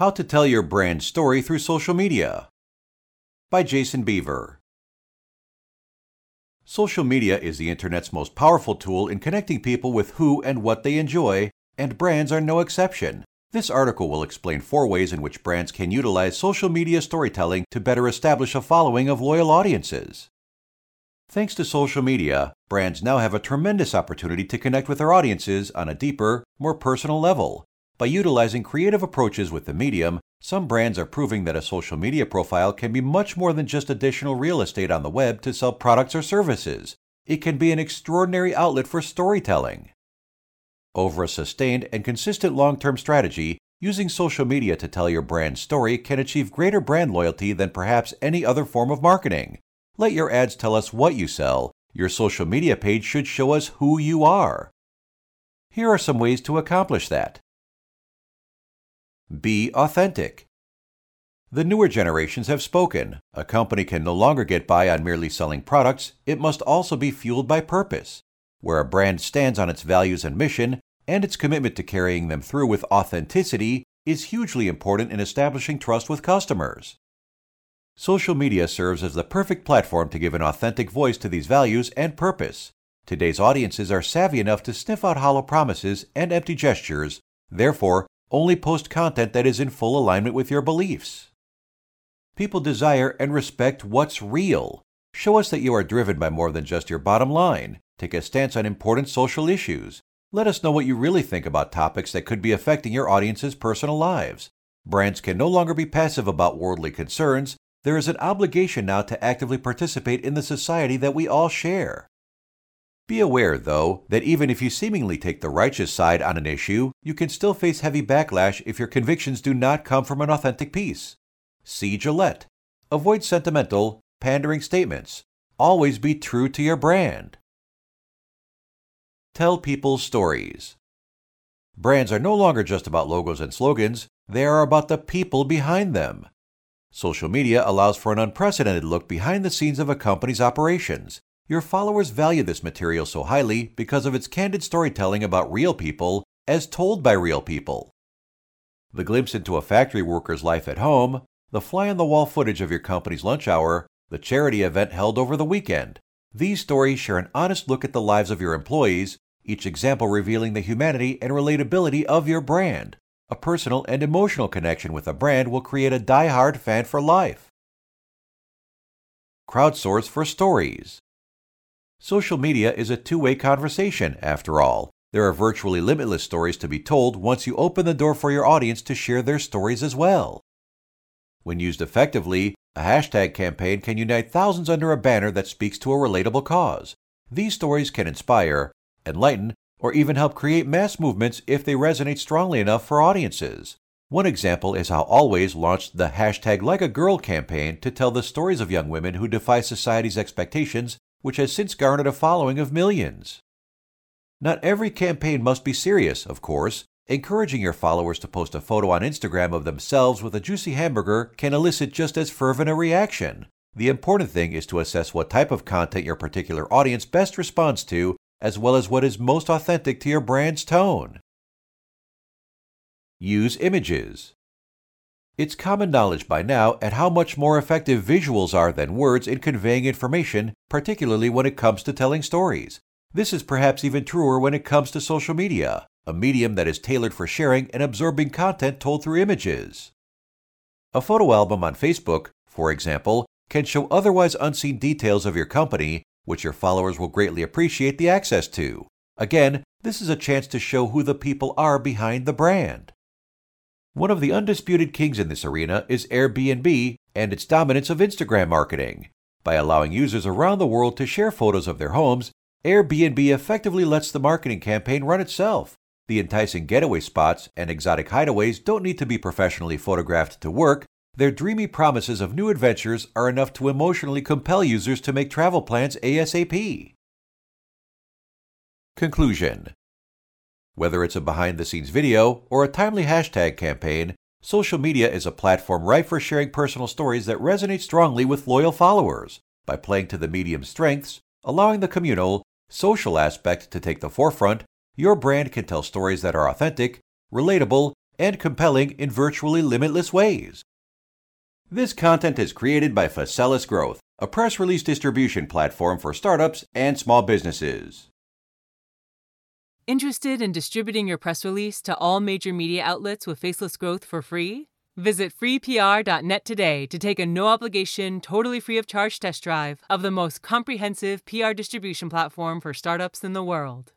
How to Tell Your Brand Story Through Social Media by Jason Beaver. Social media is the internet's most powerful tool in connecting people with who and what they enjoy, and brands are no exception. This article will explain four ways in which brands can utilize social media storytelling to better establish a following of loyal audiences. Thanks to social media, brands now have a tremendous opportunity to connect with their audiences on a deeper, more personal level. By utilizing creative approaches with the medium, some brands are proving that a social media profile can be much more than just additional real estate on the web to sell products or services. It can be an extraordinary outlet for storytelling. Over a sustained and consistent long term strategy, using social media to tell your brand's story can achieve greater brand loyalty than perhaps any other form of marketing. Let your ads tell us what you sell. Your social media page should show us who you are. Here are some ways to accomplish that. Be authentic. The newer generations have spoken. A company can no longer get by on merely selling products, it must also be fueled by purpose. Where a brand stands on its values and mission, and its commitment to carrying them through with authenticity, is hugely important in establishing trust with customers. Social media serves as the perfect platform to give an authentic voice to these values and purpose. Today's audiences are savvy enough to sniff out hollow promises and empty gestures, therefore, only post content that is in full alignment with your beliefs. People desire and respect what's real. Show us that you are driven by more than just your bottom line. Take a stance on important social issues. Let us know what you really think about topics that could be affecting your audience's personal lives. Brands can no longer be passive about worldly concerns. There is an obligation now to actively participate in the society that we all share. Be aware, though, that even if you seemingly take the righteous side on an issue, you can still face heavy backlash if your convictions do not come from an authentic piece. See Gillette. Avoid sentimental, pandering statements. Always be true to your brand. Tell people stories. Brands are no longer just about logos and slogans, they are about the people behind them. Social media allows for an unprecedented look behind the scenes of a company's operations. Your followers value this material so highly because of its candid storytelling about real people as told by real people. The glimpse into a factory worker's life at home, the fly on the wall footage of your company's lunch hour, the charity event held over the weekend. These stories share an honest look at the lives of your employees, each example revealing the humanity and relatability of your brand. A personal and emotional connection with a brand will create a die-hard fan for life. Crowdsource for stories. Social media is a two way conversation, after all. There are virtually limitless stories to be told once you open the door for your audience to share their stories as well. When used effectively, a hashtag campaign can unite thousands under a banner that speaks to a relatable cause. These stories can inspire, enlighten, or even help create mass movements if they resonate strongly enough for audiences. One example is how Always launched the hashtag Like a Girl campaign to tell the stories of young women who defy society's expectations which has since garnered a following of millions. Not every campaign must be serious, of course. Encouraging your followers to post a photo on Instagram of themselves with a juicy hamburger can elicit just as fervent a reaction. The important thing is to assess what type of content your particular audience best responds to, as well as what is most authentic to your brand's tone. Use images. It's common knowledge by now at how much more effective visuals are than words in conveying information, particularly when it comes to telling stories. This is perhaps even truer when it comes to social media, a medium that is tailored for sharing and absorbing content told through images. A photo album on Facebook, for example, can show otherwise unseen details of your company, which your followers will greatly appreciate the access to. Again, this is a chance to show who the people are behind the brand. One of the undisputed kings in this arena is Airbnb and its dominance of Instagram marketing. By allowing users around the world to share photos of their homes, Airbnb effectively lets the marketing campaign run itself. The enticing getaway spots and exotic hideaways don't need to be professionally photographed to work. Their dreamy promises of new adventures are enough to emotionally compel users to make travel plans ASAP. Conclusion whether it's a behind the scenes video or a timely hashtag campaign, social media is a platform ripe for sharing personal stories that resonate strongly with loyal followers. By playing to the medium's strengths, allowing the communal, social aspect to take the forefront, your brand can tell stories that are authentic, relatable, and compelling in virtually limitless ways. This content is created by Faselis Growth, a press release distribution platform for startups and small businesses. Interested in distributing your press release to all major media outlets with Faselis Growth for free? Visit freepr.net today to take a no obligation, totally free of charge test drive of the most comprehensive PR distribution platform for startups in the world.